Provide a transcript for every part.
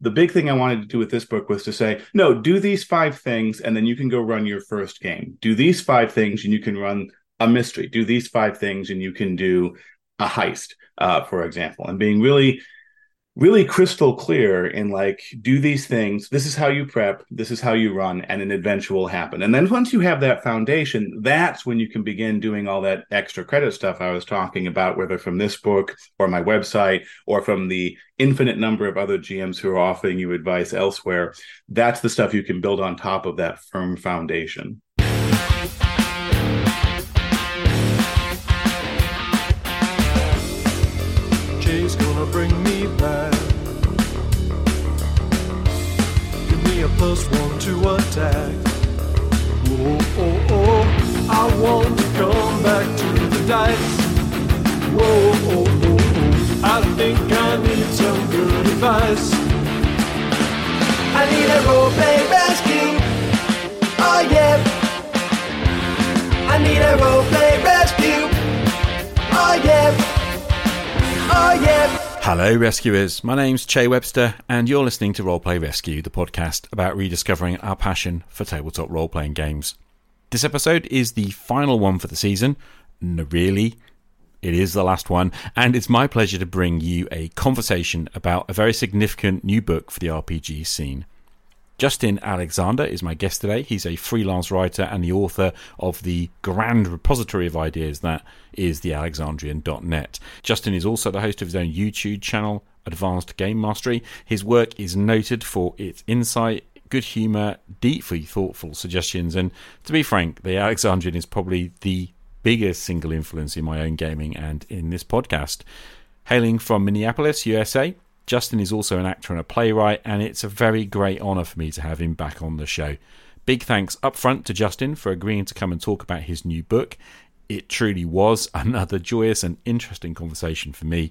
the big thing I wanted to do with this book was to say, no, do these five things, and then you can go run your first game. Do these five things, and you can run a mystery. Do these five things, and you can do a heist, uh, for example. And being really really crystal clear in like do these things this is how you prep this is how you run and an adventure will happen. And then once you have that foundation that's when you can begin doing all that extra credit stuff i was talking about whether from this book or my website or from the infinite number of other gms who are offering you advice elsewhere that's the stuff you can build on top of that firm foundation plus one to attack. Whoa, oh, oh, I want to come back to the dice. Whoa, oh, oh, oh, I think I need some good advice. I need a role play rescue. Oh yeah. I need a role play rescue. Oh yeah. Oh yeah. Hello, rescuers. My name's Che Webster, and you're listening to Roleplay Rescue, the podcast about rediscovering our passion for tabletop role playing games. This episode is the final one for the season. No, really, it is the last one, and it's my pleasure to bring you a conversation about a very significant new book for the RPG scene. Justin Alexander is my guest today. He's a freelance writer and the author of the grand repository of ideas that is the Alexandrian.net. Justin is also the host of his own YouTube channel, Advanced Game Mastery. His work is noted for its insight, good humour, deeply thoughtful suggestions, and to be frank, the Alexandrian is probably the biggest single influence in my own gaming and in this podcast. Hailing from Minneapolis, USA, Justin is also an actor and a playwright, and it's a very great honour for me to have him back on the show. Big thanks up front to Justin for agreeing to come and talk about his new book. It truly was another joyous and interesting conversation for me.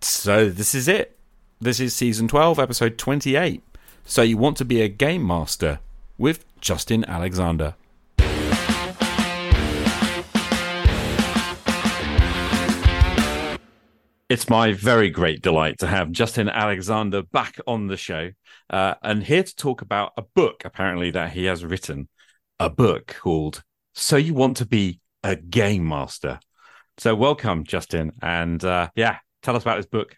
So, this is it. This is season 12, episode 28. So, you want to be a game master with Justin Alexander. It's my very great delight to have Justin Alexander back on the show uh, and here to talk about a book, apparently, that he has written. A book called So You Want to Be a Game Master. So, welcome, Justin. And uh, yeah, tell us about this book.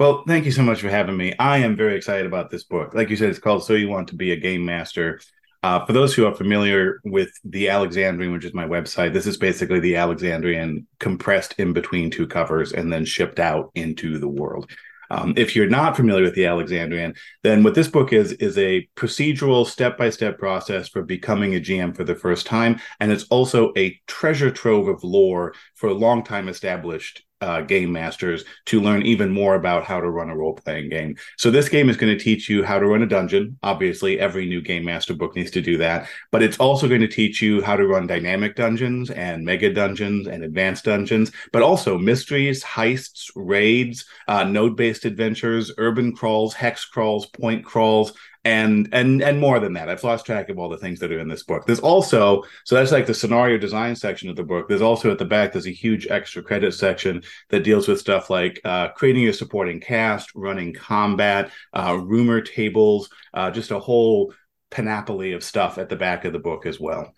Well, thank you so much for having me. I am very excited about this book. Like you said, it's called So You Want to Be a Game Master. Uh, for those who are familiar with the Alexandrian, which is my website, this is basically the Alexandrian compressed in between two covers and then shipped out into the world. Um, if you're not familiar with the Alexandrian, then what this book is is a procedural step-by-step process for becoming a GM for the first time, and it's also a treasure trove of lore for a long time established uh, game masters to learn even more about how to run a role playing game. So, this game is going to teach you how to run a dungeon. Obviously, every new game master book needs to do that, but it's also going to teach you how to run dynamic dungeons and mega dungeons and advanced dungeons, but also mysteries, heists, raids, uh, node based adventures, urban crawls, hex crawls, point crawls, and and and more than that i've lost track of all the things that are in this book there's also so that's like the scenario design section of the book there's also at the back there's a huge extra credit section that deals with stuff like uh, creating your supporting cast running combat uh, rumor tables uh, just a whole panoply of stuff at the back of the book as well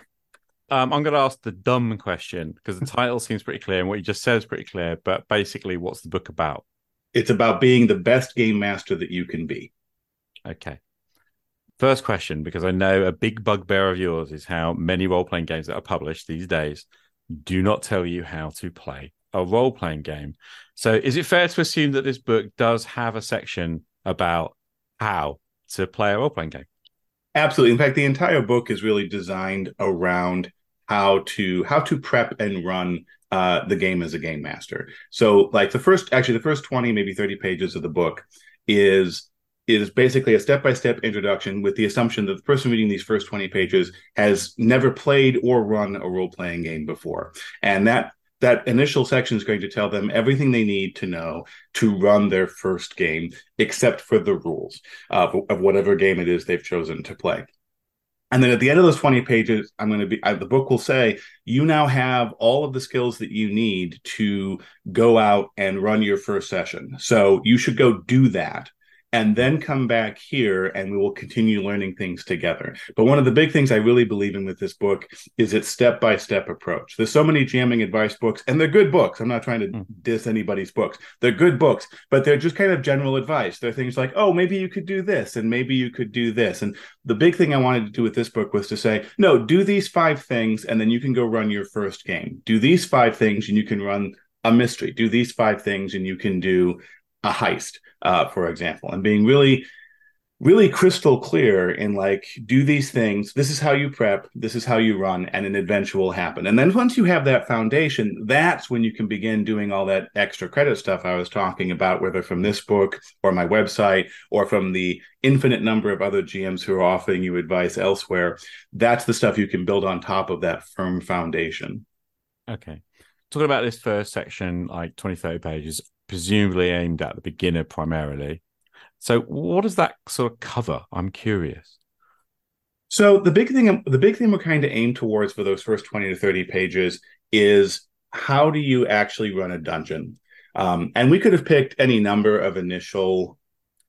um, I'm going to ask the dumb question because the title seems pretty clear and what you just said is pretty clear. But basically, what's the book about? It's about being the best game master that you can be. Okay. First question, because I know a big bugbear of yours is how many role playing games that are published these days do not tell you how to play a role playing game. So, is it fair to assume that this book does have a section about how to play a role playing game? Absolutely. In fact, the entire book is really designed around how to how to prep and run uh, the game as a game master. So, like the first, actually, the first twenty, maybe thirty pages of the book is is basically a step-by-step introduction with the assumption that the person reading these first 20 pages has never played or run a role-playing game before. And that that initial section is going to tell them everything they need to know to run their first game except for the rules of, of whatever game it is they've chosen to play. And then at the end of those 20 pages i'm going to be I, the book will say you now have all of the skills that you need to go out and run your first session. So you should go do that and then come back here and we will continue learning things together. But one of the big things I really believe in with this book is its step by step approach. There's so many GMing advice books, and they're good books. I'm not trying to mm. diss anybody's books. They're good books, but they're just kind of general advice. They're things like, oh, maybe you could do this, and maybe you could do this. And the big thing I wanted to do with this book was to say, no, do these five things, and then you can go run your first game. Do these five things, and you can run a mystery. Do these five things, and you can do a heist uh, for example, and being really really crystal clear in like do these things this is how you prep this is how you run and an adventure will happen. And then once you have that foundation that's when you can begin doing all that extra credit stuff i was talking about whether from this book or my website or from the infinite number of other gms who are offering you advice elsewhere. That's the stuff you can build on top of that firm foundation. Okay. Talking about this first section like 20 30 pages presumably aimed at the beginner primarily. So, what does that sort of cover? I'm curious. So the big thing, the big thing we're kind of aimed towards for those first twenty to thirty pages is how do you actually run a dungeon? Um, and we could have picked any number of initial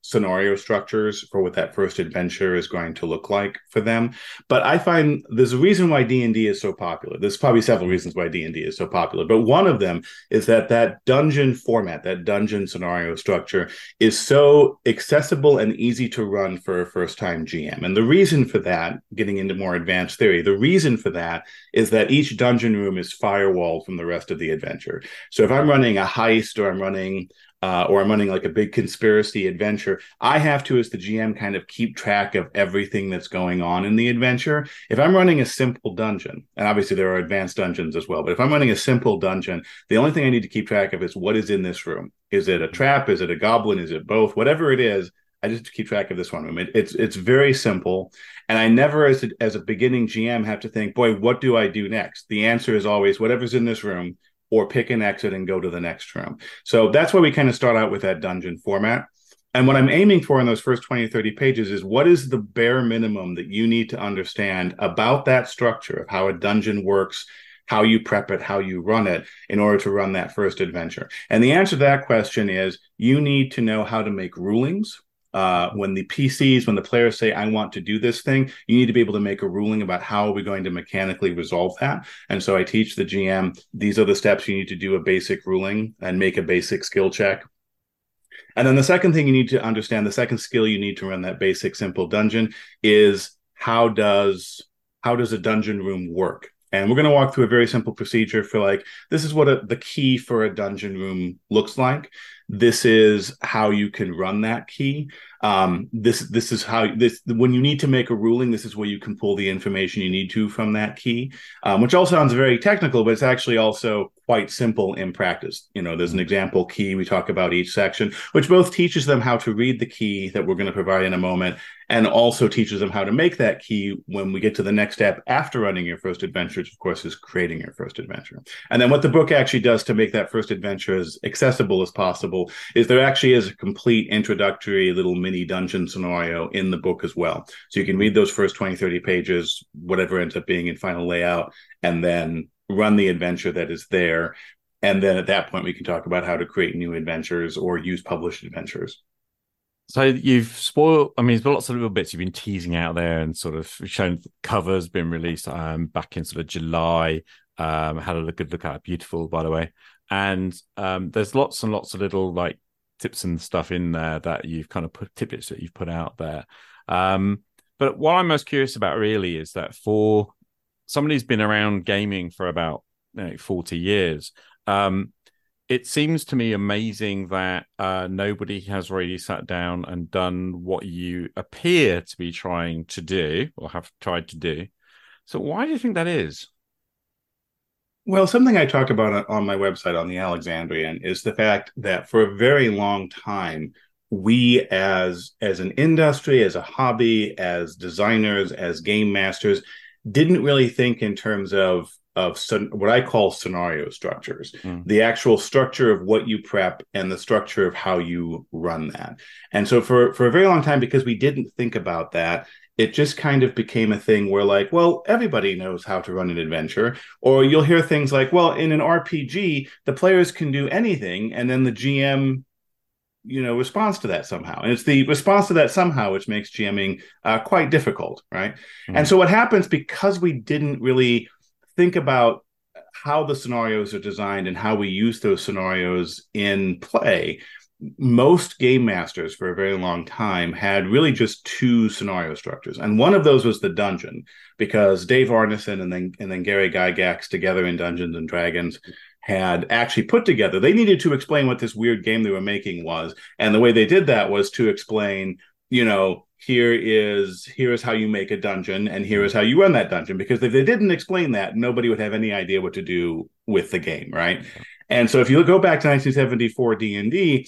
scenario structures for what that first adventure is going to look like for them. But i find there's a reason why d&d is so popular. There's probably several reasons why d&d is so popular but one of them is that that dungeon format that dungeon scenario structure is so accessible and easy to run for a first time gm and the reason for that getting into more advanced theory the reason for that is that each dungeon room is firewalled from the rest of the adventure. So if i'm running a heist or i'm running uh, or I'm running like a big conspiracy adventure, I have to, as the GM, kind of keep track of everything that's going on in the adventure. If I'm running a simple dungeon, and obviously there are advanced dungeons as well, but if I'm running a simple dungeon, the only thing I need to keep track of is what is in this room. Is it a trap? Is it a goblin? Is it both? Whatever it is, I just keep track of this one room. It, it's it's very simple, and I never, as a, as a beginning GM, have to think, boy, what do I do next? The answer is always whatever's in this room or pick an exit and go to the next room. So that's why we kind of start out with that dungeon format. And what I'm aiming for in those first 20 or 30 pages is what is the bare minimum that you need to understand about that structure of how a dungeon works, how you prep it, how you run it in order to run that first adventure. And the answer to that question is you need to know how to make rulings, uh, when the PCs, when the players say, I want to do this thing, you need to be able to make a ruling about how are we going to mechanically resolve that. And so I teach the GM, these are the steps you need to do a basic ruling and make a basic skill check. And then the second thing you need to understand, the second skill you need to run that basic simple dungeon is how does how does a dungeon room work? And we're going to walk through a very simple procedure for like, this is what a, the key for a dungeon room looks like. This is how you can run that key. Um, this this is how this when you need to make a ruling, this is where you can pull the information you need to from that key, um, which all sounds very technical, but it's actually also quite simple in practice. You know, there's an example key we talk about each section, which both teaches them how to read the key that we're going to provide in a moment, and also teaches them how to make that key when we get to the next step after running your first adventure, which of course is creating your first adventure. And then what the book actually does to make that first adventure as accessible as possible is there actually is a complete introductory little mini dungeon scenario in the book as well. So you can read those first 20, 30 pages, whatever ends up being in final layout, and then run the adventure that is there. And then at that point, we can talk about how to create new adventures or use published adventures. So you've spoiled. I mean, there's lots of little bits you've been teasing out there, and sort of shown covers been released um, back in sort of July. Um, had a good look at it. Beautiful, by the way. And um, there's lots and lots of little like tips and stuff in there that you've kind of put tidbits that you've put out there. Um, but what I'm most curious about really is that for somebody who's been around gaming for about you know, 40 years, um, it seems to me amazing that uh, nobody has really sat down and done what you appear to be trying to do or have tried to do. So, why do you think that is? Well, something I talk about on my website on the Alexandrian is the fact that for a very long time, we as as an industry, as a hobby, as designers, as game masters, didn't really think in terms of of what I call scenario structures, mm. the actual structure of what you prep and the structure of how you run that. And so for for a very long time, because we didn't think about that, it just kind of became a thing where like, well, everybody knows how to run an adventure. Or you'll hear things like, well, in an RPG, the players can do anything, and then the GM you know responds to that somehow and it's the response to that somehow which makes gming uh, quite difficult right mm-hmm. and so what happens because we didn't really think about how the scenarios are designed and how we use those scenarios in play most game masters for a very long time had really just two scenario structures and one of those was the dungeon because dave arneson and then and then gary gygax together in dungeons and dragons had actually put together. They needed to explain what this weird game they were making was. And the way they did that was to explain, you know, here is here is how you make a dungeon and here is how you run that dungeon because if they didn't explain that nobody would have any idea what to do with the game right and so if you go back to 1974 d&d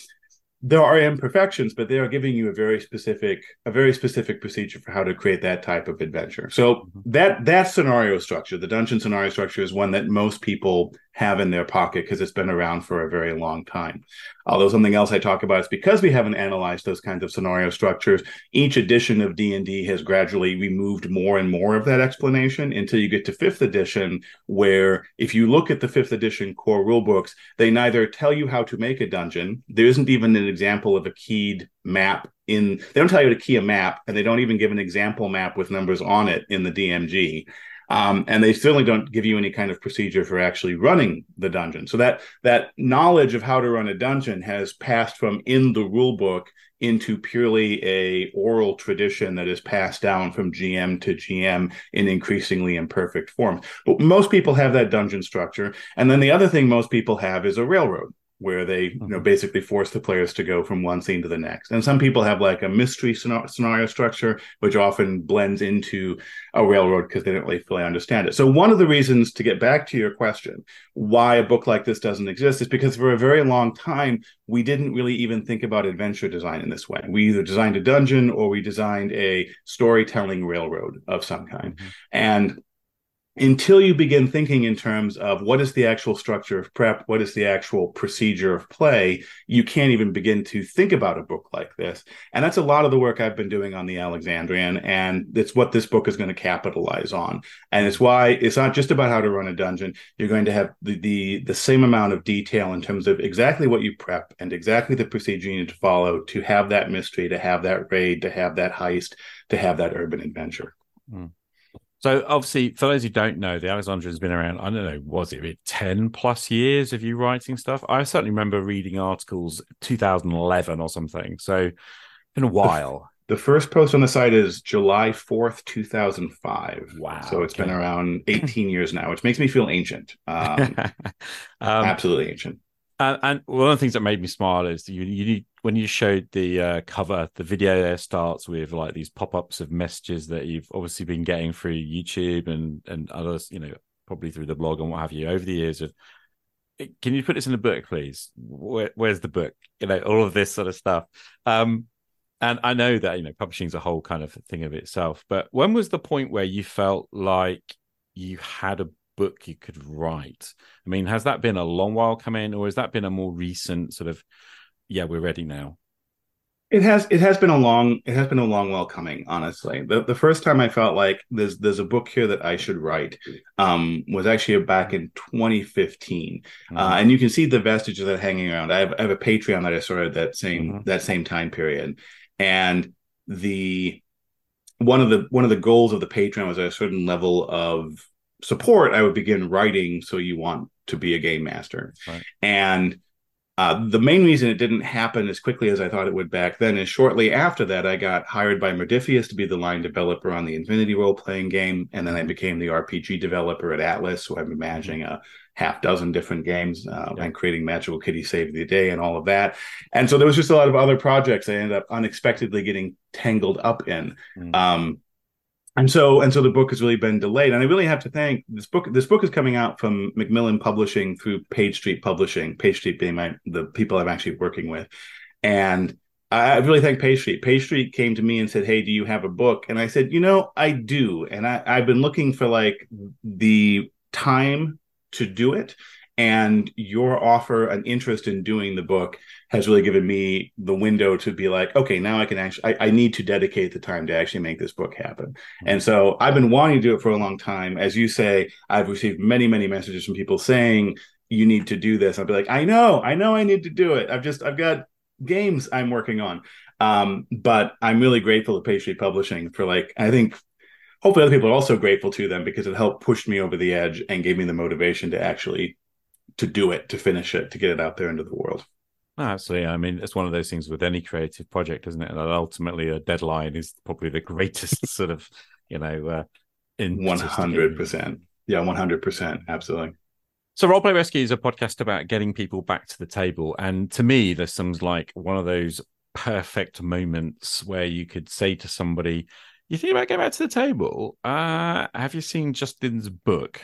there are imperfections, but they are giving you a very specific a very specific procedure for how to create that type of adventure. So mm-hmm. that that scenario structure, the dungeon scenario structure, is one that most people have in their pocket because it's been around for a very long time. Although something else I talk about is because we haven't analyzed those kinds of scenario structures, each edition of D&D has gradually removed more and more of that explanation until you get to 5th edition where if you look at the 5th edition core rulebooks, they neither tell you how to make a dungeon, there isn't even an example of a keyed map in they don't tell you to key a map and they don't even give an example map with numbers on it in the DMG um, and they certainly don't give you any kind of procedure for actually running the dungeon. So that that knowledge of how to run a dungeon has passed from in the rule book into purely a oral tradition that is passed down from GM to GM in increasingly imperfect forms. But most people have that dungeon structure, and then the other thing most people have is a railroad where they you know mm-hmm. basically force the players to go from one scene to the next and some people have like a mystery scenario structure which often blends into a railroad because they don't really fully understand it so one of the reasons to get back to your question why a book like this doesn't exist is because for a very long time we didn't really even think about adventure design in this way we either designed a dungeon or we designed a storytelling railroad of some kind mm-hmm. and until you begin thinking in terms of what is the actual structure of prep, what is the actual procedure of play, you can't even begin to think about a book like this. And that's a lot of the work I've been doing on the Alexandrian, and it's what this book is going to capitalize on. And it's why it's not just about how to run a dungeon. You're going to have the the, the same amount of detail in terms of exactly what you prep and exactly the procedure you need to follow to have that mystery, to have that raid, to have that heist, to have that urban adventure. Mm. So obviously, for those who don't know, the Alexandrian has been around. I don't know, was it ten plus years of you writing stuff? I certainly remember reading articles 2011 or something. So, been a while. The, the first post on the site is July 4th, 2005. Wow. So it's okay. been around 18 years now, which makes me feel ancient. Um, um, absolutely ancient. And, and, one of the things that made me smile is you, you when you showed the uh, cover, the video there starts with like these pop ups of messages that you've obviously been getting through YouTube and and others, you know, probably through the blog and what have you over the years of. Can you put this in a book, please? Where, where's the book? You know, all of this sort of stuff. Um, and I know that you know publishing is a whole kind of thing of itself. But when was the point where you felt like you had a book you could write. I mean, has that been a long while coming, or has that been a more recent sort of, yeah, we're ready now? It has it has been a long it has been a long while coming, honestly. The the first time I felt like there's there's a book here that I should write um, was actually back in 2015. Mm-hmm. Uh, and you can see the vestiges of that hanging around. I have, I have a Patreon that I started that same mm-hmm. that same time period. And the one of the one of the goals of the Patreon was a certain level of support, I would begin writing So You Want to Be a Game Master. Right. And uh, the main reason it didn't happen as quickly as I thought it would back then is shortly after that, I got hired by Modiphius to be the line developer on the Infinity role playing game. And then I became the RPG developer at Atlas. So I'm managing a half dozen different games uh, yeah. and creating Magical Kitty Save the Day and all of that. And so there was just a lot of other projects I ended up unexpectedly getting tangled up in. Mm. Um, and so and so the book has really been delayed. And i really have to thank this book this book is coming out from macmillan publishing through page street publishing page street being my the people i'm actually working with. And i really thank page street. Page street came to me and said hey do you have a book? And i said you know i do. And I, i've been looking for like the time to do it and your offer an interest in doing the book has really given me the window to be like okay now i can actually I, I, need to dedicate the time to actually make this book happen mm-hmm. and so i've been wanting to do it for a long time as you say i've received many many messages from people saying you need to do this i'll be like i know i know i need to do it i've just i've got games I'm working on. Um, but I'm really grateful to Page Street Publishing for like I think hopefully other people are also grateful to them because it helped push me over the edge and gave me the motivation to actually to do it, to finish it, to get it out there into the world. Absolutely. I mean, it's one of those things with any creative project, isn't it? That ultimately a deadline is probably the greatest sort of, you know, uh, in one hundred percent. Yeah, one hundred percent. Absolutely. So, Roleplay Rescue is a podcast about getting people back to the table, and to me, this seems like one of those perfect moments where you could say to somebody, "You think about getting back to the table? Uh, have you seen Justin's book?"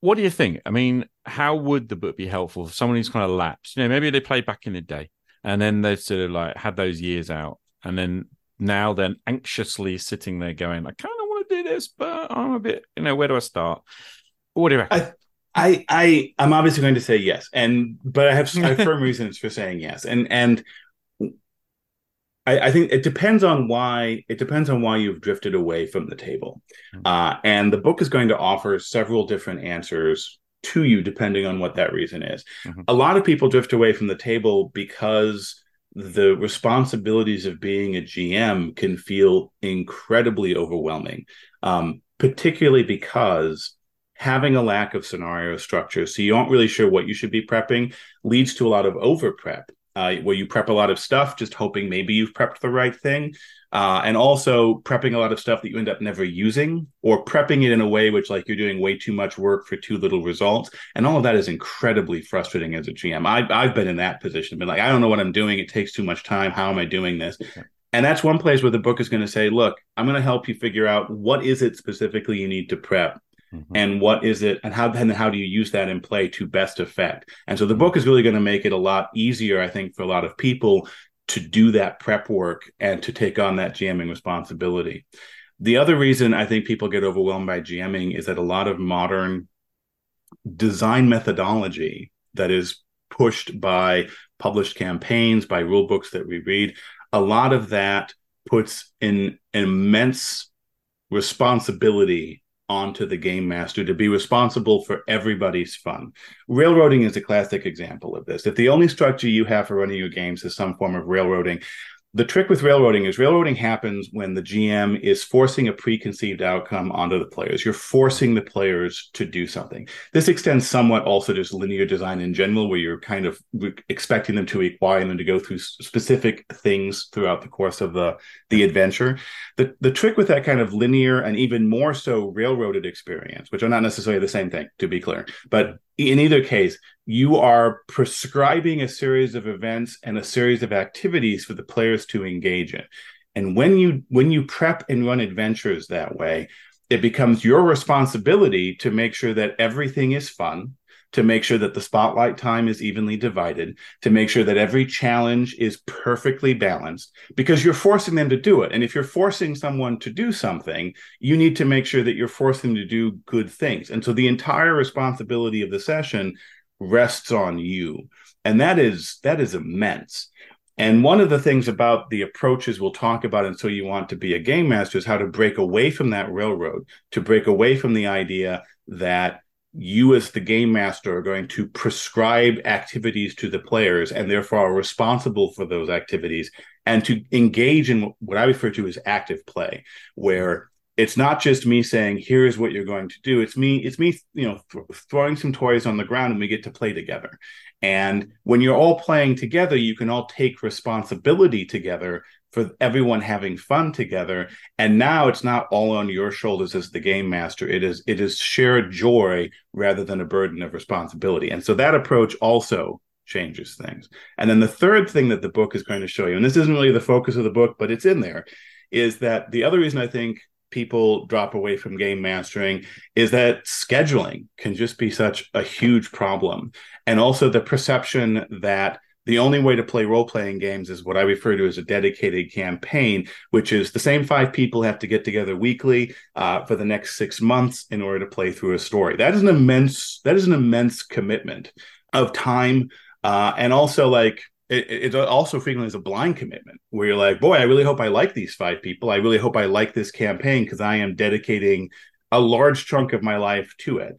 What do you think? I mean, how would the book be helpful for someone who's kind of lapsed? You know, maybe they played back in the day, and then they sort of like had those years out, and then now they're anxiously sitting there going, "I kind of want to do this, but I'm a bit, you know, where do I start?" What do you reckon? I- I I I'm obviously going to say yes, and but I have, I have firm reasons for saying yes, and and I, I, think it depends on why it depends on why you've drifted away from the table, mm-hmm. uh, and the book is going to offer several different answers to you depending on what that reason is. Mm-hmm. A lot of people drift away from the table because the responsibilities of being a GM can feel incredibly overwhelming, um, particularly because having a lack of scenario structure, so you aren't really sure what you should be prepping, leads to a lot of over prep, uh, where you prep a lot of stuff, just hoping maybe you've prepped the right thing. Uh, and also prepping a lot of stuff that you end up never using, or prepping it in a way which, like, you're doing way too much work for too little results. And all of that is incredibly frustrating as a GM. I, I've been in that position, been like, I don't know what I'm doing. It takes too much time. How am I doing this? And that's one place where the book is going to say, look, I'm going to help you figure out what is it specifically you need to prep Mm-hmm. and what is it and how and how do you use that in play to best effect and so the book is really going to make it a lot easier i think for a lot of people to do that prep work and to take on that GMing responsibility the other reason i think people get overwhelmed by gming is that a lot of modern design methodology that is pushed by published campaigns by rule books that we read a lot of that puts an immense responsibility onto the game master to be responsible for everybody's fun. Railroading is a classic example of this. If the only structure you have for running your games is some form of railroading, the trick with railroading is railroading happens when the GM is forcing a preconceived outcome onto the players. You're forcing the players to do something. This extends somewhat also to linear design in general, where you're kind of expecting them to require them to go through specific things throughout the course of the, the adventure. The, the trick with that kind of linear and even more so railroaded experience, which are not necessarily the same thing, to be clear, but in either case, you are prescribing a series of events and a series of activities for the players to engage in. And when you when you prep and run adventures that way, it becomes your responsibility to make sure that everything is fun, to make sure that the spotlight time is evenly divided, to make sure that every challenge is perfectly balanced, because you're forcing them to do it. And if you're forcing someone to do something, you need to make sure that you're forcing them to do good things. And so the entire responsibility of the session rests on you. And that is that is immense. And one of the things about the approaches we'll talk about, and so you want to be a game master, is how to break away from that railroad, to break away from the idea that you as the game master are going to prescribe activities to the players and therefore are responsible for those activities and to engage in what I refer to as active play where it's not just me saying here's what you're going to do. It's me it's me you know th- throwing some toys on the ground and we get to play together. And when you're all playing together you can all take responsibility together for everyone having fun together. And now it's not all on your shoulders as the game master. It is it is shared joy rather than a burden of responsibility. And so that approach also changes things. And then the third thing that the book is going to show you and this isn't really the focus of the book but it's in there is that the other reason i think people drop away from game mastering is that scheduling can just be such a huge problem. And also the perception that the only way to play role playing games is what I refer to as a dedicated campaign, which is the same five people have to get together weekly uh, for the next six months in order to play through a story. That is an immense that is an immense commitment of time, uh, and also like it, it also frequently is a blind commitment where you're like, boy, I really hope I like these five people. I really hope I like this campaign because I am dedicating a large chunk of my life to it.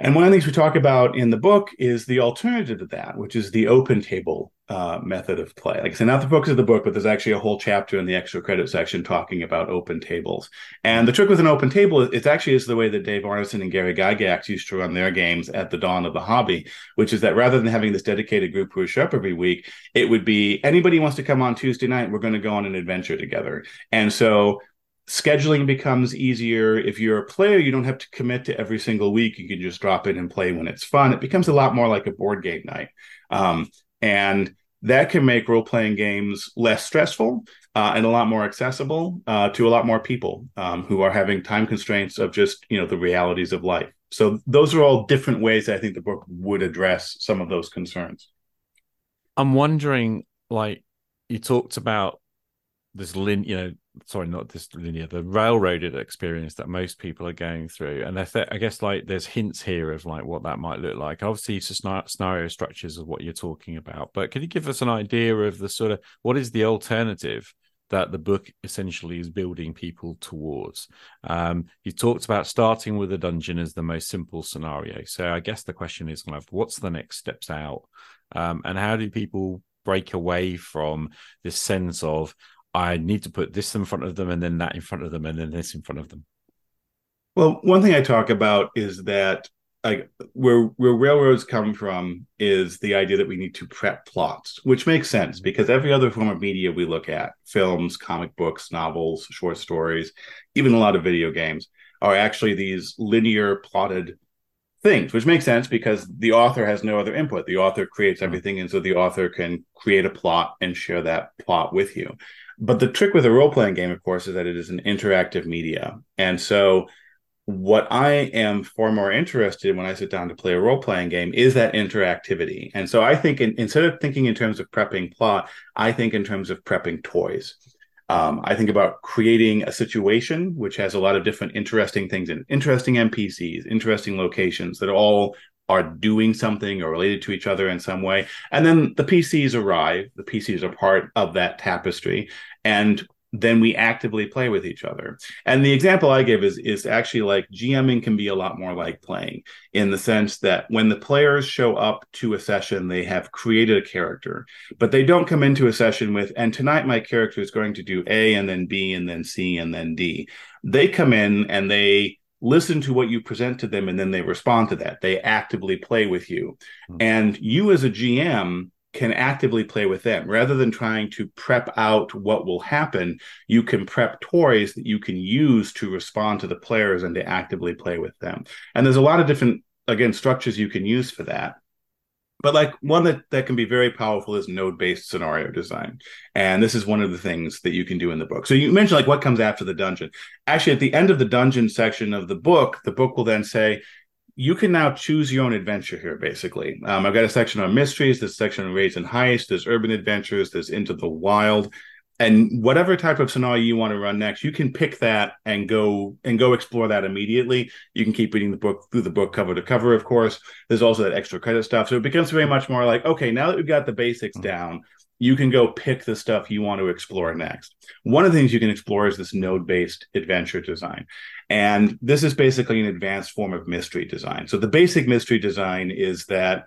And one of the things we talk about in the book is the alternative to that, which is the open table uh, method of play. Like I said, not the focus of the book, but there's actually a whole chapter in the extra credit section talking about open tables. And the trick with an open table, it's actually is the way that Dave Arneson and Gary Gygax used to run their games at the dawn of the hobby, which is that rather than having this dedicated group who would show up every week, it would be anybody wants to come on Tuesday night, we're going to go on an adventure together. And so scheduling becomes easier. If you're a player, you don't have to commit to every single week. You can just drop in and play when it's fun. It becomes a lot more like a board game night. Um, and that can make role playing games less stressful uh, and a lot more accessible uh, to a lot more people um, who are having time constraints of just you know the realities of life. So those are all different ways that I think the book would address some of those concerns. I'm wondering, like you talked about this lin, you know, sorry, not this linear, the railroaded experience that most people are going through. And I, th- I guess like there's hints here of like what that might look like. Obviously, scenario structures of what you're talking about, but can you give us an idea of the sort of what is the alternative? that the book essentially is building people towards. Um, you talked about starting with a dungeon as the most simple scenario. So I guess the question is kind of what's the next steps out, um, and how do people break away from this sense of I need to put this in front of them and then that in front of them and then this in front of them. Well, one thing I talk about is that like where where railroads come from is the idea that we need to prep plots, which makes sense because every other form of media we look at, films, comic books, novels, short stories, even a lot of video games, are actually these linear plotted things, which makes sense because the author has no other input. The author creates hmm. everything, and so the author can create a plot and share that plot with you. But the trick with a role playing game, of course, is that it is an interactive media. And so, what I am far more interested in when I sit down to play a role playing game is that interactivity. And so, I think in, instead of thinking in terms of prepping plot, I think in terms of prepping toys. Um, I think about creating a situation which has a lot of different interesting things in interesting NPCs, interesting locations that all are doing something or related to each other in some way. And then the PCs arrive. The PCs are part of that tapestry. And then we actively play with each other. And the example I give is is actually like GMing can be a lot more like playing in the sense that when the players show up to a session, they have created a character, but they don't come into a session with, and tonight my character is going to do A and then B and then C and then D. They come in and they listen to what you present to them and then they respond to that. They actively play with you. Mm-hmm. And you as a GM can actively play with them rather than trying to prep out what will happen. You can prep toys that you can use to respond to the players and to actively play with them. And there's a lot of different, again, structures you can use for that but like one that that can be very powerful is node based scenario design. And this is one of the things that you can do in the book. So you mentioned like what comes after the dungeon. Actually at the end of the dungeon section of the book the book will then say you can now choose your own adventure here basically. Um, i've got a section on mysteries a section on raids and heists there's urban adventures there's into the wild and whatever type of scenario you want to run next you can pick that and go and go explore that immediately. You can keep reading the book through the book cover to cover of course. There's also that extra credit stuff. So it becomes very much more like okay now that we've got the basics mm-hmm. down you can go pick the stuff you want to explore next. One of the things you can explore is this node based adventure design. And this is basically an advanced form of mystery design. So the basic mystery design is that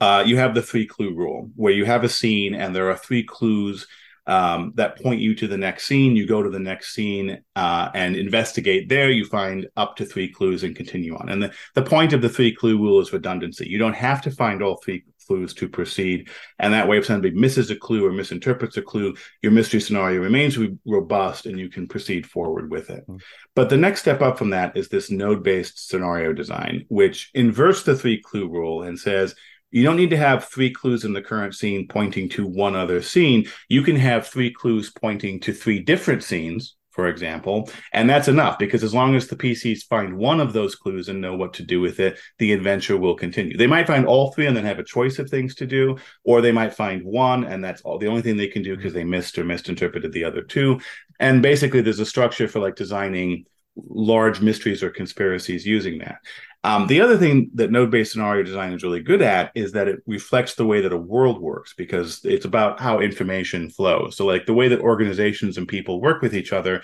uh, you have the three clue rule where you have a scene and there are three clues um, that point you to the next scene. You go to the next scene uh, and investigate there. You find up to three clues and continue on. And the, the point of the three clue rule is redundancy. You don't have to find all three clues to proceed. And that way, if somebody misses a clue or misinterprets a clue, your mystery scenario remains robust and you can proceed forward with it. Mm-hmm. But the next step up from that is this node based scenario design, which inverts the three clue rule and says, you don't need to have three clues in the current scene pointing to one other scene. You can have three clues pointing to three different scenes, for example, and that's enough because as long as the PCs find one of those clues and know what to do with it, the adventure will continue. They might find all three and then have a choice of things to do, or they might find one and that's all the only thing they can do because they missed or misinterpreted the other two. And basically, there's a structure for like designing large mysteries or conspiracies using that. Um, the other thing that node based scenario design is really good at is that it reflects the way that a world works because it's about how information flows. So, like the way that organizations and people work with each other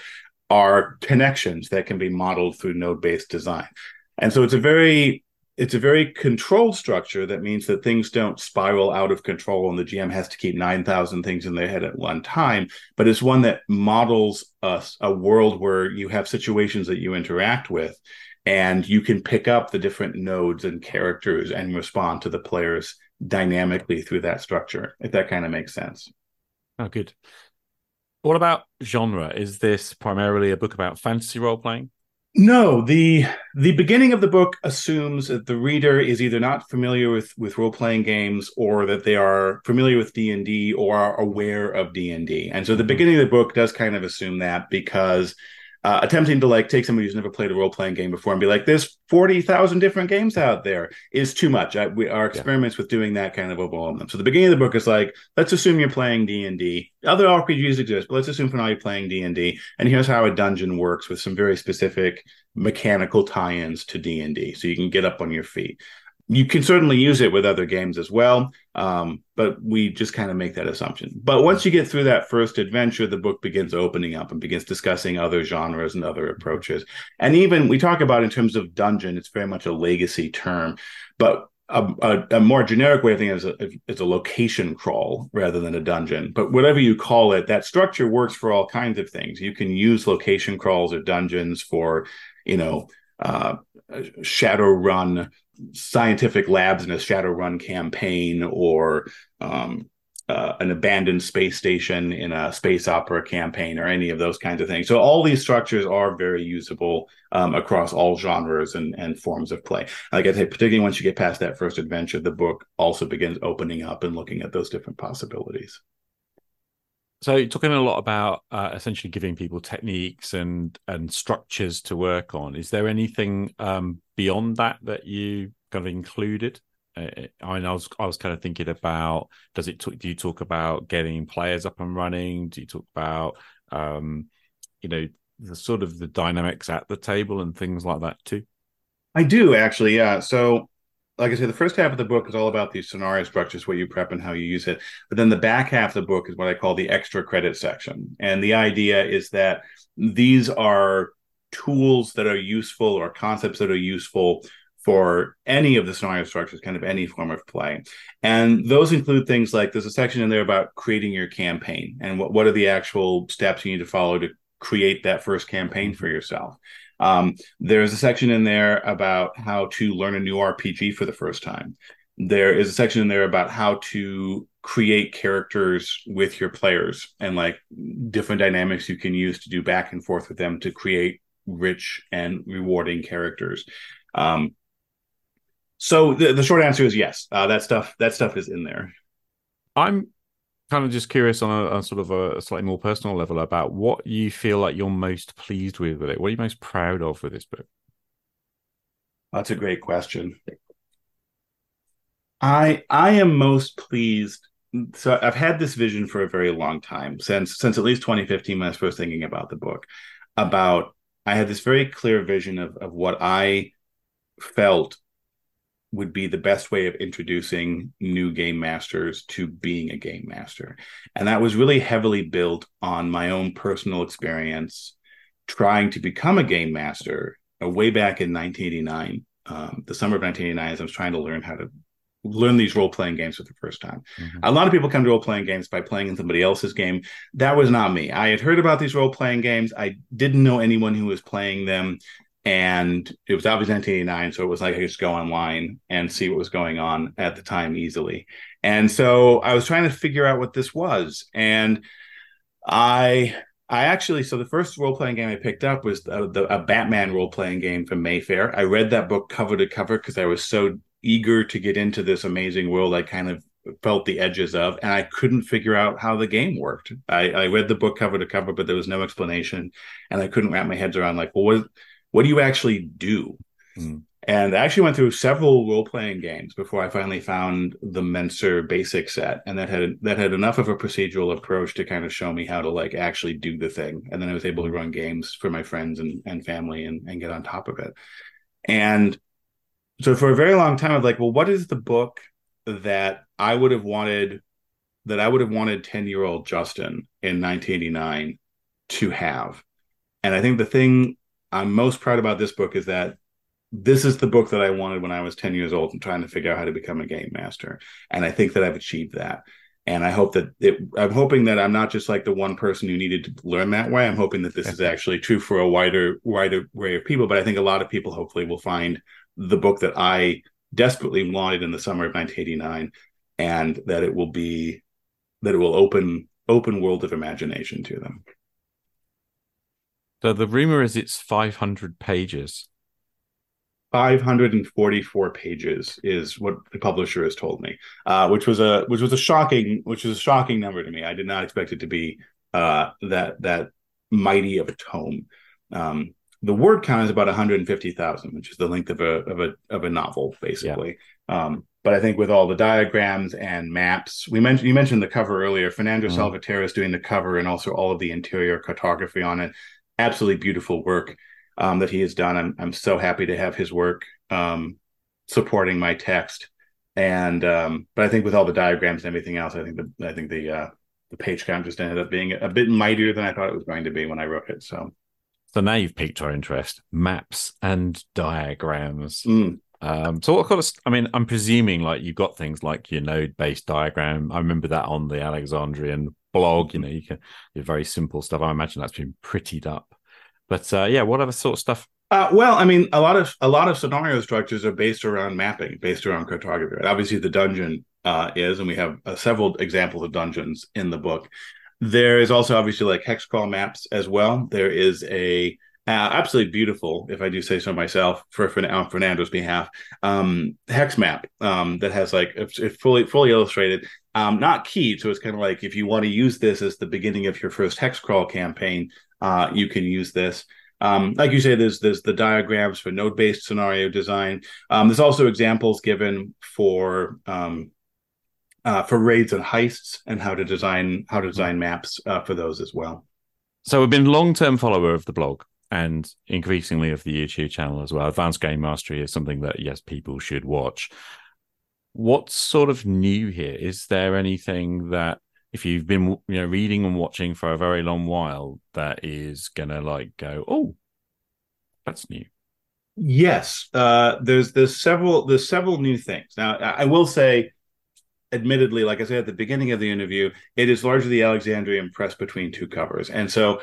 are connections that can be modeled through node based design. And so, it's a very it's a very controlled structure that means that things don't spiral out of control and the GM has to keep 9,000 things in their head at one time. But it's one that models us a world where you have situations that you interact with and you can pick up the different nodes and characters and respond to the players dynamically through that structure, if that kind of makes sense. Oh, good. What about genre? Is this primarily a book about fantasy role playing? No, the the beginning of the book assumes that the reader is either not familiar with with role playing games or that they are familiar with D and D or are aware of D and D. And so the mm-hmm. beginning of the book does kind of assume that because uh, attempting to like take somebody who's never played a role playing game before and be like, "There's forty thousand different games out there," is too much. I, we, our experiments yeah. with doing that kind of overwhelm them. So the beginning of the book is like, let's assume you're playing D and D. Other RPGs exist, but let's assume for now you're playing D and D. And here's how a dungeon works with some very specific mechanical tie-ins to D and D, so you can get up on your feet you can certainly use it with other games as well um, but we just kind of make that assumption. But once you get through that first adventure the book begins opening up and begins discussing other genres and other approaches. And even we talk about in terms of dungeon it's very much a legacy term but a, a, a more generic way of thinking is a, is a location crawl rather than a dungeon. But whatever you call it that structure works for all kinds of things. You can use location crawls or dungeons for you know uh, Shadowrun scientific labs in a Shadowrun campaign or um, uh, an abandoned space station in a space opera campaign or any of those kinds of things. So all these structures are very usable um, across all genres and, and forms of play. Like I say, particularly once you get past that first adventure, the book also begins opening up and looking at those different possibilities. So you're talking a lot about uh, essentially giving people techniques and and structures to work on. Is there anything um, beyond that that you kind of included? Uh, I mean, I was I was kind of thinking about does it talk, do you talk about getting players up and running? Do you talk about um, you know the sort of the dynamics at the table and things like that too? I do actually, yeah. So like I said, the first half of the book is all about these scenario structures, what you prep and how you use it. But then the back half of the book is what I call the extra credit section. And the idea is that these are tools that are useful or concepts that are useful for any of the scenario structures, kind of any form of play. And those include things like there's a section in there about creating your campaign and what, what are the actual steps you need to follow to create that first campaign for yourself. Um, there's a section in there about how to learn a new RPG for the first time. There is a section in there about how to create characters with your players and like different dynamics you can use to do back and forth with them to create rich and rewarding characters. Um, so the, the short answer is yes. Uh, that stuff that stuff is in there. I'm kind of just curious on a, a sort of a, slightly more personal level about what you feel like you're most pleased with with it. What are you most proud of with this book? That's a great question. I I am most pleased. So I've had this vision for a very long time since since at least 2015 when I was first thinking about the book. About I had this very clear vision of of what I felt would be the best way of introducing new game masters to being a game master. And that was really heavily built on my own personal experience trying to become a game master uh, way back in 1989, um, the summer of 1989, as I was trying to learn how to learn these role playing games for the first time. Mm-hmm. A lot of people come to role playing games by playing in somebody else's game. That was not me. I had heard about these role playing games. I didn't know anyone who was playing them and it was obviously 1989 so it was like i could just go online and see what was going on at the time easily. And so i was trying to figure out what this was. And i i actually so the first role-playing game i picked up was the, the, a batman role-playing game from mayfair. I read that book cover to cover because i was so eager to get into this amazing world i kind of felt the edges of and i couldn't figure out how the game worked. I, I read the book cover to cover but there was no explanation and i couldn't wrap my heads around like well what what do you actually do? Mm. And I actually went through several role playing games before I finally found the Mentzer basic set, and that had that had enough of a procedural approach to kind of show me how to like actually do the thing. And then I was able to run games for my friends and, and family and, and get on top of it. And so for a very long time, I was like, well, what is the book that I would have wanted that I would have wanted 10 year old Justin in 1989 to have? And I think the thing I'm most proud about this book is that this is the book that I wanted when I was 10 years old and trying to figure out how to become a game master. And I think that I've achieved that. And I hope that it, I'm hoping that I'm not just like the one person who needed to learn that way. I'm hoping that this is actually true for a wider, wider array of people. But I think a lot of people hopefully will find the book that I desperately wanted in the summer of 1989 and that it will be that it will open open world of imagination to them. So the rumor is it's 500 pages. 544 pages is what the publisher has told me, uh, which was a which was a shocking which was a shocking number to me. I did not expect it to be uh, that that mighty of a tome. Um, the word count is about 150,000, which is the length of a of a of a novel, basically. Yeah. Um, but I think with all the diagrams and maps, we mentioned you mentioned the cover earlier. Fernando mm. Salvaterra is doing the cover and also all of the interior cartography on it. Absolutely beautiful work um, that he has done. I'm I'm so happy to have his work um, supporting my text. And um, but I think with all the diagrams and everything else, I think the I think the uh, the page count just ended up being a bit mightier than I thought it was going to be when I wrote it. So so now you've piqued our interest. Maps and diagrams. Mm. Um, so what kind of? I mean, I'm presuming like you've got things like your node-based diagram. I remember that on the Alexandrian blog. You know, you can your very simple stuff. I imagine that's been prettied up. But uh, yeah, what other sort of stuff? Uh, well, I mean, a lot of a lot of scenario structures are based around mapping, based around cartography. Right? Obviously, the dungeon uh, is, and we have uh, several examples of dungeons in the book. There is also obviously like hex crawl maps as well. There is a uh, absolutely beautiful, if I do say so myself, for, on Fernando's behalf, um, hex map um, that has like it's fully fully illustrated, um, not keyed. So it's kind of like if you want to use this as the beginning of your first hex crawl campaign, uh, you can use this. Um, like you say, there's there's the diagrams for node based scenario design. Um, there's also examples given for um, uh, for raids and heists and how to design how to design maps uh, for those as well. So we've been long term follower of the blog and increasingly of the YouTube channel as well. Advanced Game Mastery is something that yes, people should watch. What's sort of new here? Is there anything that if you've been you know reading and watching for a very long while that is gonna like go, oh, that's new? Yes, uh, there's there's several there's several new things. Now I will say admittedly, like I said at the beginning of the interview, it is largely the Alexandrian press between two covers. And so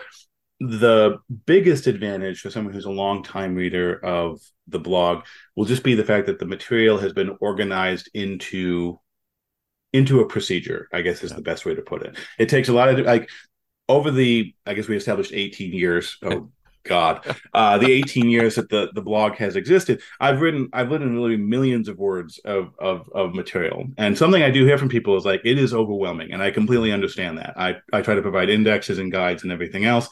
the biggest advantage for someone who's a long time reader of the blog will just be the fact that the material has been organized into into a procedure i guess is yeah. the best way to put it. It takes a lot of like over the i guess we established 18 years oh god uh the 18 years that the the blog has existed i've written i've written literally millions of words of of of material. And something i do hear from people is like it is overwhelming and i completely understand that. I i try to provide indexes and guides and everything else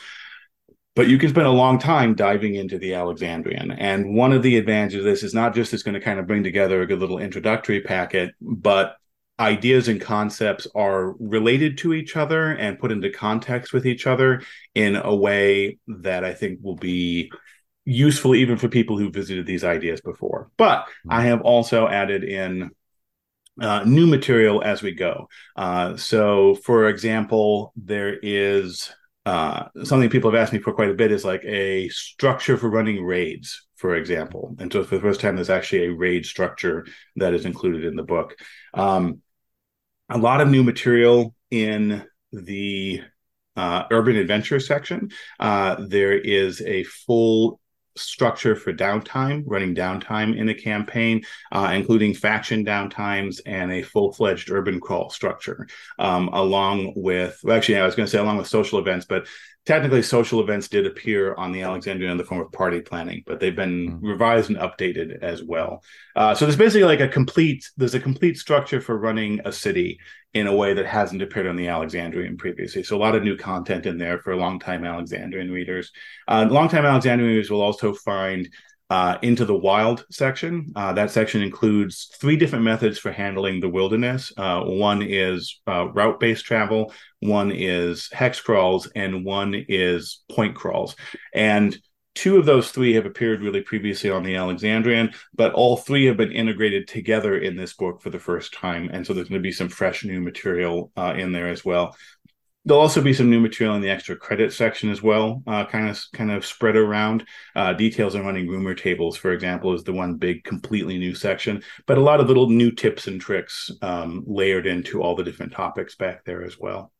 but you can spend a long time diving into the Alexandrian. And one of the advantages of this is not just it's going to kind of bring together a good little introductory packet, but ideas and concepts are related to each other and put into context with each other in a way that I think will be useful even for people who visited these ideas before. But I mm-hmm. have also added in uh, new material as we go. Uh, so, for example, there is uh, something people have asked me for quite a bit is like a structure for running raids, for example. And so for the first time, there's actually a raid structure that is included in the book. Um, a lot of new material in the uh, urban adventure section. Uh, there is a full structure for downtime, running downtime in a campaign, uh, including faction downtimes and a full fledged urban crawl structure, um, along with, well, actually, I was going to say along with social events, but technically social events did appear on the Alexandrian in the form of party planning, but they've been mm-hmm. revised and updated as well. Uh, so there's basically like a complete, there's a complete structure for running a city in a way that hasn't appeared on the Alexandrian previously. So a lot of new content in there for longtime Alexandrian readers. Uh, longtime Alexandrian readers will also find uh, into the wild section. Uh, that section includes three different methods for handling the wilderness. Uh, one is uh, route based travel, one is hex crawls, and one is point crawls. And Two of those three have appeared really previously on the Alexandrian, but all three have been integrated together in this book for the first time. And so there's going to be some fresh new material uh, in there as well. There'll also be some new material in the extra credit section as well, uh, kind of kind of spread around. Uh, details on running rumor tables, for example, is the one big, completely new section. But a lot of little new tips and tricks um, layered into all the different topics back there as well.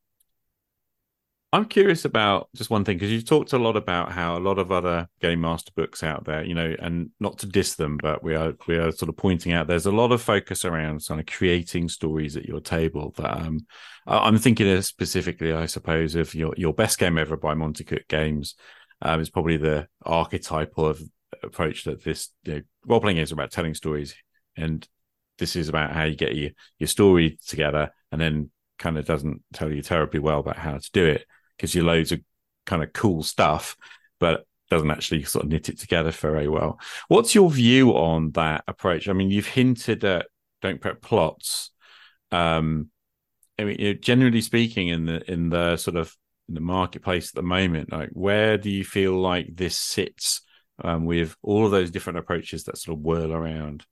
I'm curious about just one thing because you've talked a lot about how a lot of other game master books out there, you know, and not to diss them, but we are we are sort of pointing out there's a lot of focus around kind of creating stories at your table. That um, I'm thinking specifically, I suppose, of your your best game ever by Monte Cook Games. Um, is probably the archetypal of approach that this you know, role playing are about telling stories, and this is about how you get your your story together, and then kind of doesn't tell you terribly well about how to do it gives you loads of kind of cool stuff, but doesn't actually sort of knit it together very well. What's your view on that approach? I mean, you've hinted at don't prep plots. Um, I mean, generally speaking, in the in the sort of in the marketplace at the moment, like where do you feel like this sits um, with all of those different approaches that sort of whirl around?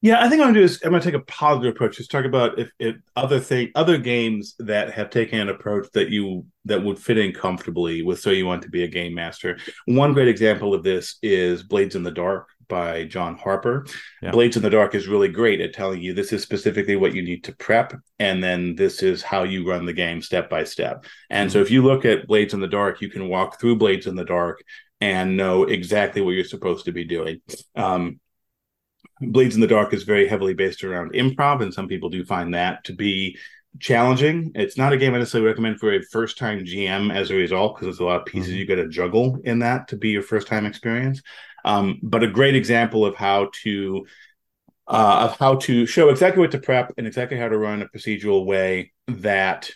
Yeah, I think I'm gonna do is I'm gonna take a positive approach. Just talk about if, if other thing other games that have taken an approach that you that would fit in comfortably with so you want to be a game master. One great example of this is Blades in the Dark by John Harper. Yeah. Blades in the Dark is really great at telling you this is specifically what you need to prep, and then this is how you run the game step by step. And mm-hmm. so if you look at Blades in the Dark, you can walk through Blades in the Dark and know exactly what you're supposed to be doing. Um, Blades in the Dark is very heavily based around improv, and some people do find that to be challenging. It's not a game I necessarily recommend for a first time GM as a result, because there's a lot of pieces mm-hmm. you got to juggle in that to be your first time experience. Um, but a great example of how to uh, of how to show exactly what to prep and exactly how to run a procedural way that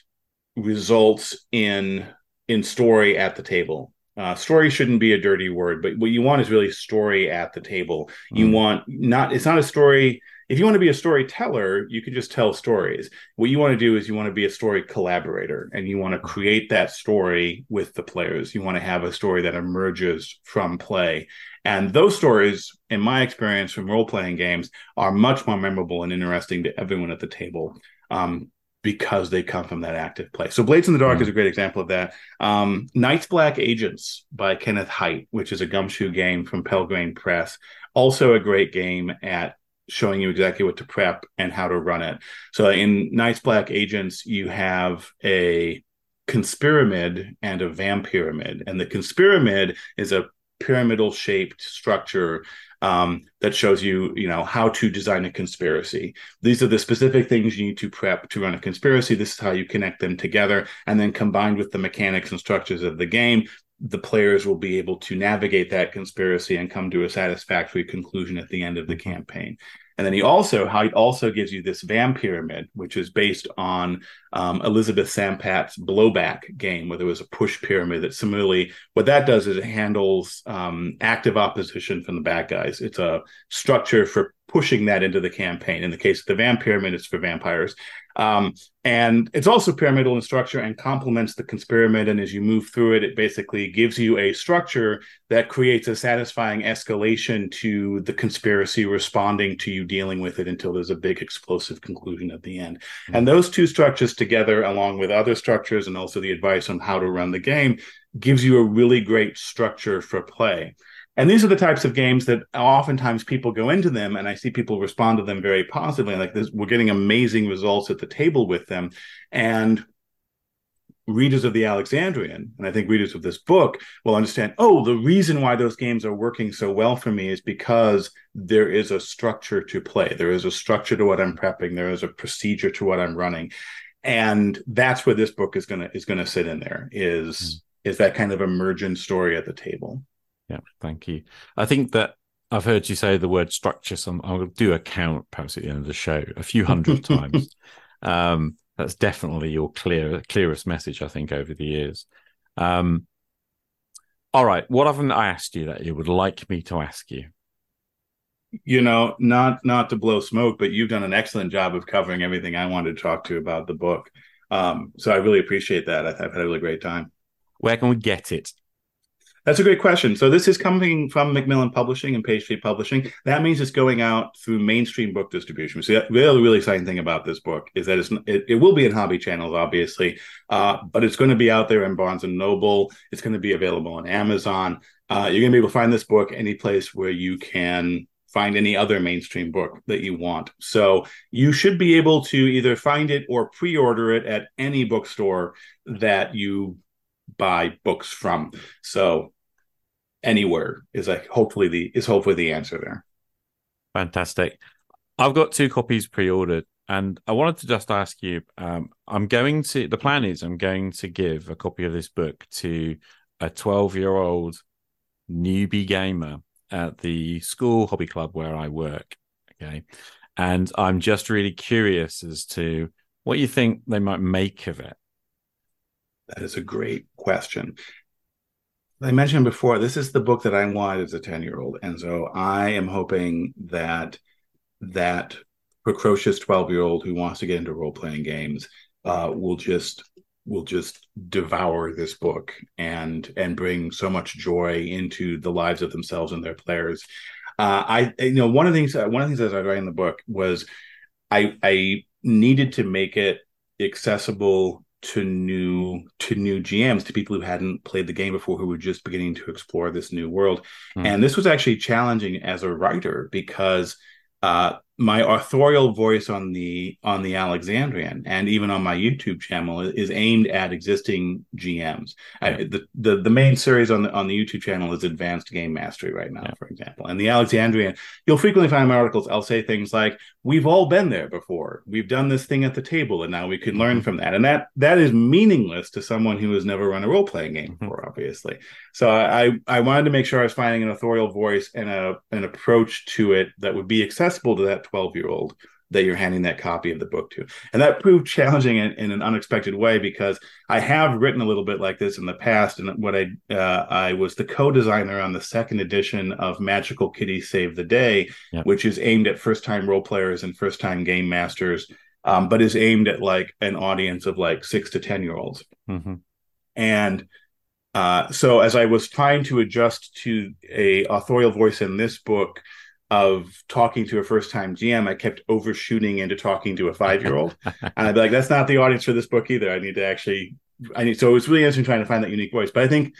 results in in story at the table uh, story shouldn't be a dirty word, but what you want is really story at the table. You mm. want not, it's not a story. If you want to be a storyteller, you can just tell stories. What you want to do is you want to be a story collaborator and you want to create that story with the players. You want to have a story that emerges from play. And those stories, in my experience from role playing games, are much more memorable and interesting to everyone at the table. Um, because they come from that active play. So Blades in the Dark mm-hmm. is a great example of that. Um, Night's Black Agents by Kenneth Hite, which is a gumshoe game from Pelgrane Press. Also a great game at showing you exactly what to prep and how to run it. So in Night's Black Agents, you have a conspyramid and a vampyramid. And the conspyramid is a pyramidal shaped structure um, that shows you, you know, how to design a conspiracy. These are the specific things you need to prep to run a conspiracy. This is how you connect them together, and then combined with the mechanics and structures of the game, the players will be able to navigate that conspiracy and come to a satisfactory conclusion at the end of the campaign. And then he also how he also gives you this Vampyramid, which is based on um, Elizabeth Sampat's Blowback game, where there was a push pyramid that similarly what that does is it handles um, active opposition from the bad guys. It's a structure for pushing that into the campaign. In the case of the Vampyramid, it's for vampires. Um, and it's also pyramidal in structure and complements the conspyramid. And as you move through it, it basically gives you a structure that creates a satisfying escalation to the conspiracy responding to you dealing with it until there's a big explosive conclusion at the end. Mm-hmm. And those two structures together, along with other structures and also the advice on how to run the game, gives you a really great structure for play. And these are the types of games that oftentimes people go into them, and I see people respond to them very positively. Like this, we're getting amazing results at the table with them. And readers of the Alexandrian, and I think readers of this book will understand, oh, the reason why those games are working so well for me is because there is a structure to play. There is a structure to what I'm prepping. There is a procedure to what I'm running. And that's where this book is gonna is gonna sit in there, is mm. is that kind of emergent story at the table. Yeah, thank you. I think that I've heard you say the word structure. Some I'll do a count perhaps at the end of the show a few hundred times. Um, that's definitely your clear clearest message I think over the years. Um, all right, what haven't I asked you that you would like me to ask you? You know, not not to blow smoke, but you've done an excellent job of covering everything I wanted to talk to about the book. Um, so I really appreciate that. I've had a really great time. Where can we get it? That's a great question. So this is coming from Macmillan Publishing and Page Street Publishing. That means it's going out through mainstream book distribution. So the really, really exciting thing about this book is that it's it, it will be in hobby channels, obviously, uh, but it's going to be out there in Barnes and Noble. It's going to be available on Amazon. Uh, you're going to be able to find this book any place where you can find any other mainstream book that you want. So you should be able to either find it or pre-order it at any bookstore that you buy books from. So anywhere is like hopefully the is hopefully the answer there. Fantastic. I've got two copies pre-ordered, and I wanted to just ask you. Um, I'm going to the plan is I'm going to give a copy of this book to a 12 year old newbie gamer at the school hobby club where I work. Okay, and I'm just really curious as to what you think they might make of it. That is a great question. I mentioned before, this is the book that I wanted as a 10 year old. And so I am hoping that that precocious 12 year old who wants to get into role playing games uh, will just will just devour this book and and bring so much joy into the lives of themselves and their players. Uh, I you know one of the things one of the things that I write in the book was I I needed to make it accessible to new to new GMs, to people who hadn't played the game before, who were just beginning to explore this new world. Mm. And this was actually challenging as a writer because uh, my authorial voice on the on the Alexandrian and even on my YouTube channel is aimed at existing GMs. Yeah. I, the, the the main series on the on the YouTube channel is Advanced Game Mastery right now, yeah. for example. And the Alexandrian, you'll frequently find my articles. I'll say things like, "We've all been there before. We've done this thing at the table, and now we can learn mm-hmm. from that." And that that is meaningless to someone who has never run a role playing game mm-hmm. before, obviously. So I I wanted to make sure I was finding an authorial voice and a an approach to it that would be accessible to that twelve year old that you're handing that copy of the book to. And that proved challenging in, in, an unexpected way because I have written a little bit like this in the past. And what I uh, I was the co-designer on the second edition of Magical Kitty Save the Day, yep. which is aimed at first-time role players and first-time game masters, um, but is aimed at like an audience of like six to ten year olds. Mm-hmm. And uh, so as I was trying to adjust to a authorial voice in this book of talking to a first time GM, I kept overshooting into talking to a five year old. and I'd be like, that's not the audience for this book either. I need to actually, I need, so it was really interesting trying to find that unique voice. But I think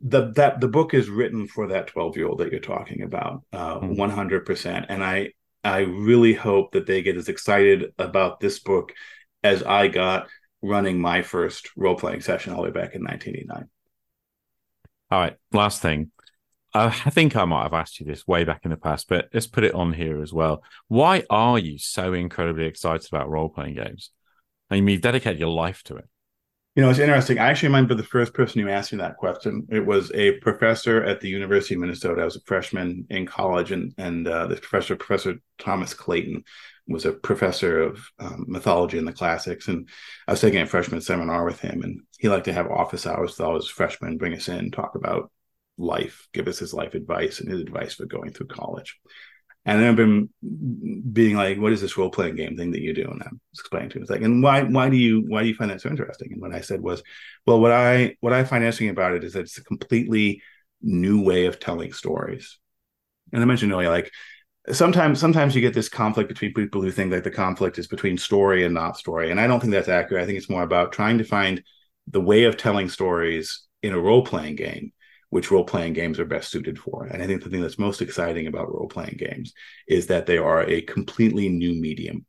the that the book is written for that 12 year old that you're talking about uh, mm. 100% and i i really hope that they get as excited about this book as i got running my first role playing session all the way back in 1989 all right last thing I think I might have asked you this way back in the past, but let's put it on here as well. Why are you so incredibly excited about role playing games? I mean, you've dedicated your life to it. You know, it's interesting. I actually remember the first person who asked me that question. It was a professor at the University of Minnesota. I was a freshman in college, and and uh, this professor, Professor Thomas Clayton, was a professor of um, mythology and the classics. And I was taking a freshman seminar with him, and he liked to have office hours with all his freshmen, bring us in, talk about life, give us his life advice and his advice for going through college. And I've been being like, what is this role playing game thing that you do? And I'm explaining to him, it's like, and why why do you why do you find that so interesting? And what I said was, well, what I what I find interesting about it is that it's a completely new way of telling stories. And I mentioned earlier, like sometimes sometimes you get this conflict between people who think that the conflict is between story and not story. And I don't think that's accurate. I think it's more about trying to find the way of telling stories in a role playing game which role playing games are best suited for. And I think the thing that's most exciting about role playing games is that they are a completely new medium.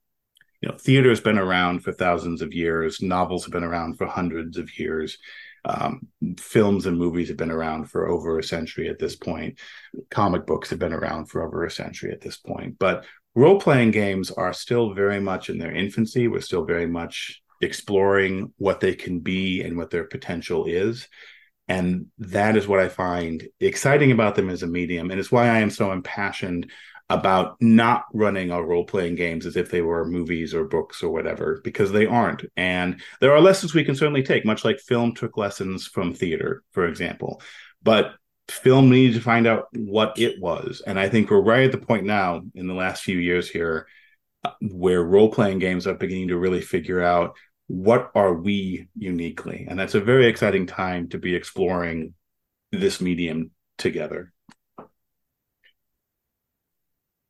You know, theater has been around for thousands of years, novels have been around for hundreds of years. Um, films and movies have been around for over a century at this point. Comic books have been around for over a century at this point. But role playing games are still very much in their infancy. We're still very much exploring what they can be and what their potential is. And that is what I find exciting about them as a medium. And it's why I am so impassioned about not running our role playing games as if they were movies or books or whatever, because they aren't. And there are lessons we can certainly take, much like film took lessons from theater, for example. But film needed to find out what it was. And I think we're right at the point now in the last few years here where role playing games are beginning to really figure out what are we uniquely and that's a very exciting time to be exploring this medium together.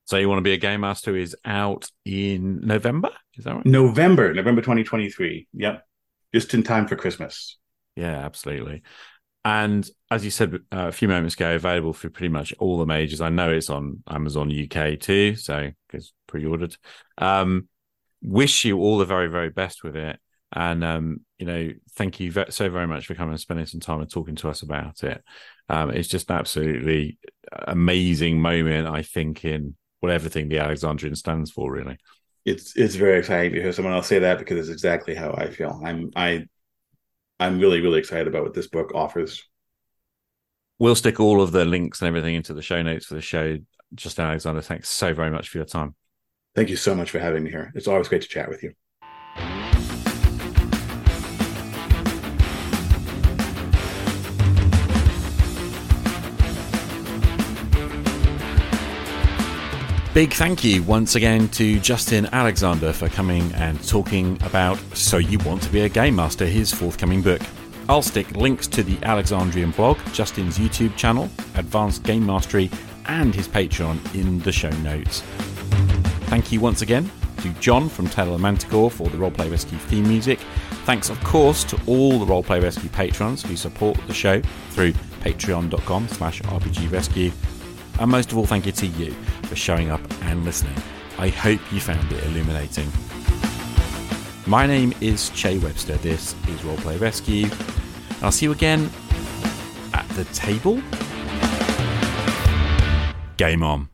So you want to be a game master is out in November? Is that right? November, November 2023. Yep. Just in time for Christmas. Yeah, absolutely. And as you said uh, a few moments ago, available for pretty much all the majors. I know it's on Amazon UK too, so it's pre-ordered. Um, wish you all the very, very best with it. And um, you know, thank you so very much for coming and spending some time and talking to us about it. Um, it's just an absolutely amazing moment, I think, in what everything the Alexandrian stands for, really. It's it's very exciting to hear someone else say that because it's exactly how I feel. I'm I I'm really, really excited about what this book offers. We'll stick all of the links and everything into the show notes for the show. Justin Alexander, thanks so very much for your time. Thank you so much for having me here. It's always great to chat with you. Big thank you once again to Justin Alexander for coming and talking about So You Want to Be a Game Master, his forthcoming book. I'll stick links to the Alexandrian blog, Justin's YouTube channel, Advanced Game Mastery, and his Patreon in the show notes. Thank you once again to Jon from Tale of Manticore for the Roleplay Rescue theme music. Thanks, of course, to all the Roleplay Rescue patrons who support the show through patreon.com slash rpgrescue. And most of all, thank you to you for showing up and listening. I hope you found it illuminating. My name is Che Webster. This is Roleplay Rescue. I'll see you again at the table. Game on.